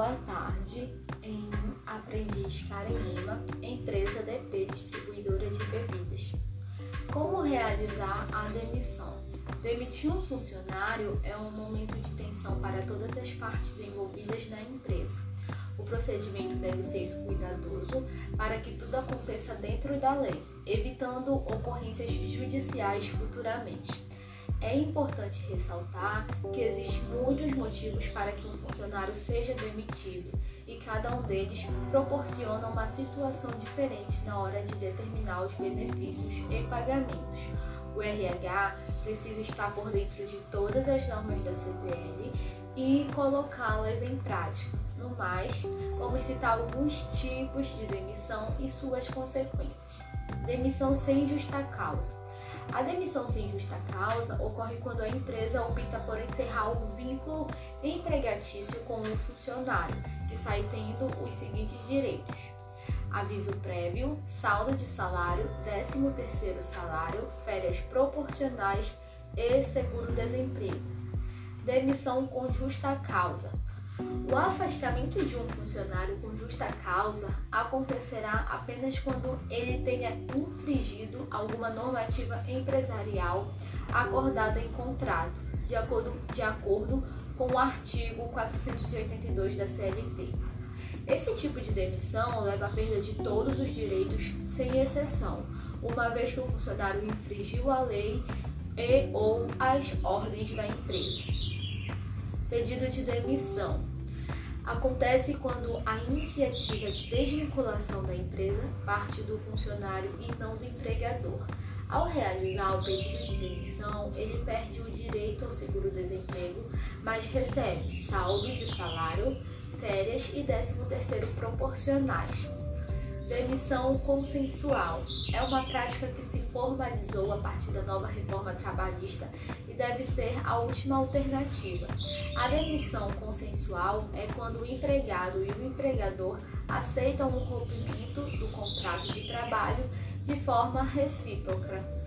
Boa tarde, em aprendiz Karen Lima, empresa DP, distribuidora de bebidas. Como realizar a demissão? Demitir um funcionário é um momento de tensão para todas as partes envolvidas na empresa. O procedimento deve ser cuidadoso para que tudo aconteça dentro da lei, evitando ocorrências judiciais futuramente. É importante ressaltar que existem muitos motivos para que um funcionário seja demitido e cada um deles proporciona uma situação diferente na hora de determinar os benefícios e pagamentos. O RH precisa estar por dentro de todas as normas da CPL e colocá-las em prática. No mais, vamos citar alguns tipos de demissão e suas consequências. Demissão sem justa causa. A demissão sem justa causa ocorre quando a empresa opta por encerrar um vínculo empregatício com um funcionário, que sai tendo os seguintes direitos: aviso prévio, saldo de salário, 13 terceiro salário, férias proporcionais e seguro-desemprego. Demissão com justa causa. O afastamento de um funcionário com justa causa acontecerá apenas quando ele tenha infringido alguma normativa empresarial acordada em contrato, de acordo, de acordo com o artigo 482 da CLT. Esse tipo de demissão leva à perda de todos os direitos, sem exceção, uma vez que o funcionário infringiu a lei e ou as ordens da empresa. Pedido de demissão acontece quando a iniciativa de desvinculação da empresa parte do funcionário e não do empregador. Ao realizar o pedido de demissão, ele perde o direito ao seguro-desemprego, mas recebe saldo de salário, férias e 13º proporcionais. Demissão consensual é uma prática que se formalizou a partir da nova reforma trabalhista e deve ser a última alternativa. A demissão consensual é quando o empregado e o empregador aceitam o rompimento do contrato de trabalho de forma recíproca.